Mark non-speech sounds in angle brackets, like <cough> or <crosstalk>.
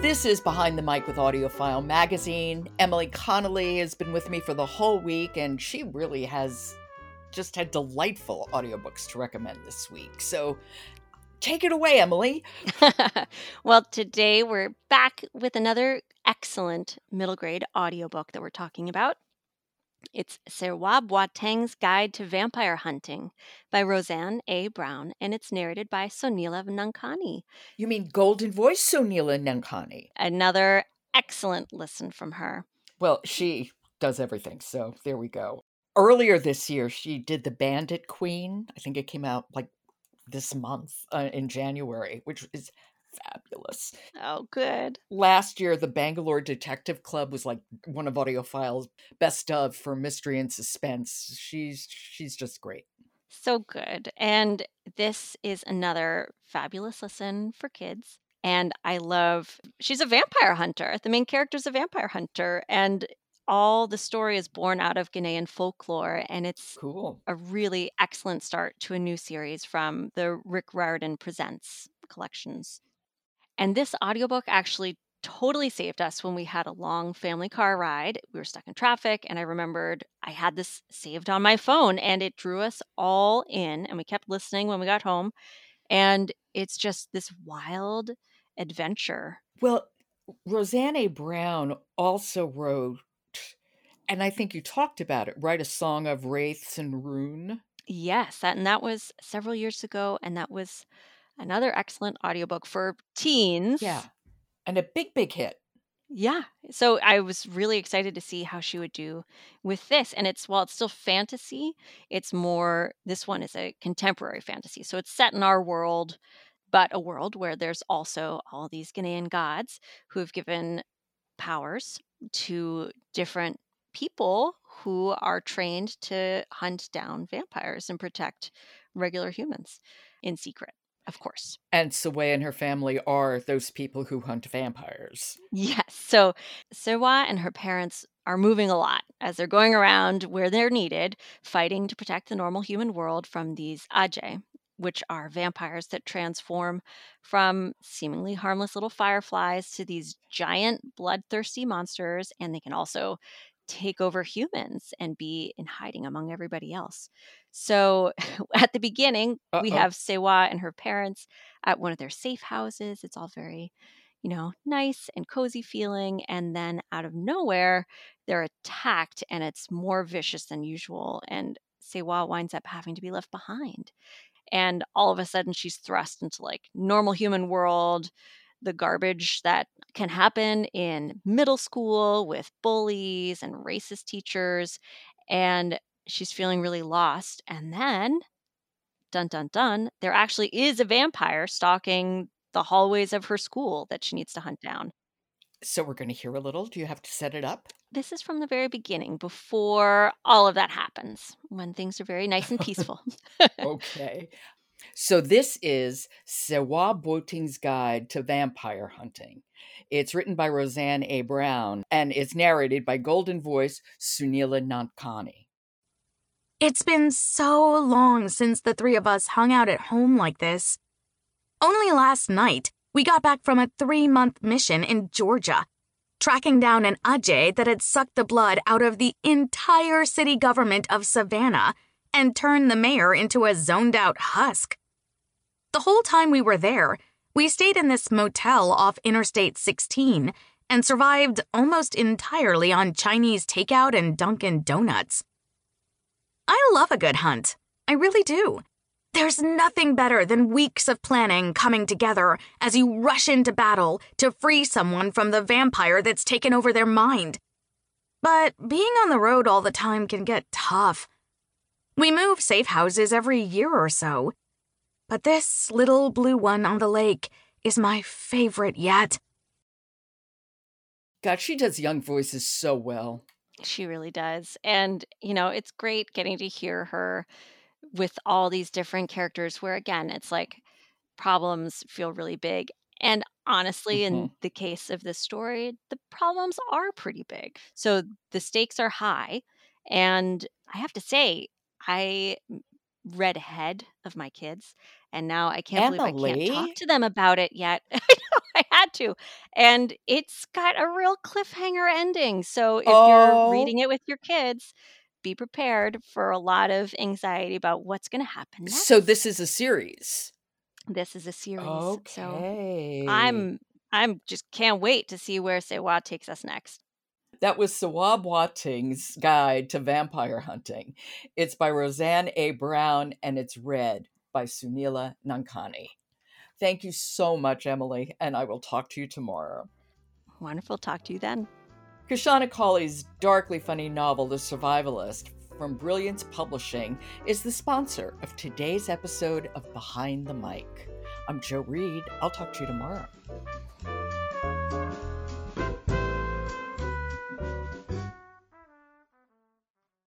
This is Behind the Mic with AudioFile Magazine. Emily Connolly has been with me for the whole week, and she really has just had delightful audiobooks to recommend this week. So take it away, Emily. <laughs> well, today we're back with another excellent middle grade audiobook that we're talking about. It's Serwa Boateng's Guide to Vampire Hunting by Roseanne A. Brown, and it's narrated by Soneela Nankani. You mean Golden Voice Soneela Nankani? Another excellent listen from her. Well, she does everything, so there we go. Earlier this year, she did The Bandit Queen. I think it came out like this month uh, in January, which is fabulous. Oh, good. Last year, the Bangalore Detective Club was like one of AudioFile's best of for mystery and suspense. She's she's just great. So good. And this is another fabulous listen for kids. And I love she's a vampire hunter. The main character is a vampire hunter and all the story is born out of Ghanaian folklore and it's cool. A really excellent start to a new series from the Rick Riordan Presents collections. And this audiobook actually totally saved us when we had a long family car ride. We were stuck in traffic, and I remembered I had this saved on my phone, and it drew us all in. And we kept listening when we got home. And it's just this wild adventure. Well, Roseanne Brown also wrote, and I think you talked about it, right? A Song of Wraiths and Ruin. Yes, that, and that was several years ago, and that was another excellent audiobook for teens. Yeah. And a big, big hit. Yeah. So I was really excited to see how she would do with this. And it's, while it's still fantasy, it's more, this one is a contemporary fantasy. So it's set in our world, but a world where there's also all these Ghanaian gods who have given powers to different people who are trained to hunt down vampires and protect regular humans in secret of course. And Serwa and her family are those people who hunt vampires. Yes. So Serwa and her parents are moving a lot as they're going around where they're needed, fighting to protect the normal human world from these adze, which are vampires that transform from seemingly harmless little fireflies to these giant bloodthirsty monsters. And they can also take over humans and be in hiding among everybody else. So <laughs> at the beginning, Uh-oh. we have Serwa and her parents at one of their safe houses. It's all very, you know, nice and cozy feeling. And then out of nowhere, they're attacked and it's more vicious than usual. And Serwa winds up having to be left behind. And all of a sudden, she's thrust into like normal human world the garbage that can happen in middle school with bullies and racist teachers. And she's feeling really lost. And then, dun dun dun, there actually is a vampire stalking the hallways of her school that she needs to hunt down. So we're going to hear a little. Do you have to set it up? This is from the very beginning, before all of that happens, when things are very nice and peaceful. <laughs> okay. So this is Serwa Boateng's Guide to Vampire Hunting. It's written by Roseanne A. Brown and it's narrated by Golden Voice Soneela Nankani. It's been so long since the three of us hung out at home like this. Only last night, we got back from a three month mission in Georgia, tracking down an adze that had sucked the blood out of the entire city government of Savannah and turn the mayor into a zoned out husk. The whole time we were there, we stayed in this motel off Interstate 16 and survived almost entirely on Chinese takeout and Dunkin' Donuts. I love a good hunt. I really do. There's nothing better than weeks of planning coming together as you rush into battle to free someone from the vampire that's taken over their mind. But being on the road all the time can get tough. We move safe houses every year or so. But this little blue one on the lake is my favorite yet. God, she does young voices so well. She really does. And, you know, it's great getting to hear her with all these different characters where, again, it's like problems feel really big. And honestly, mm-hmm. in the case of this story, the problems are pretty big. So the stakes are high. And I have to say, I read ahead of my kids. And now I can't Emily. believe I can't talk to them about it yet. <laughs> I had to. And it's got a real cliffhanger ending. So if Oh. you're reading it with your kids, be prepared for a lot of anxiety about what's going to happen next. So this is a series. this is a series. So Okay. I'm I'm just can't wait to see where Serwa takes us next. That was Serwa Boateng's Guide to Vampire Hunting. It's by Roseanne A. Brown and it's read by Soneela Nankani. Thank you so much, Emily, and I will talk to you tomorrow. Wonderful. Talk to you then. Kashana Cauley's darkly funny novel, The Survivalist, from Brilliance Publishing, is the sponsor of today's episode of Behind the Mic. I'm Jo Reed. I'll talk to you tomorrow.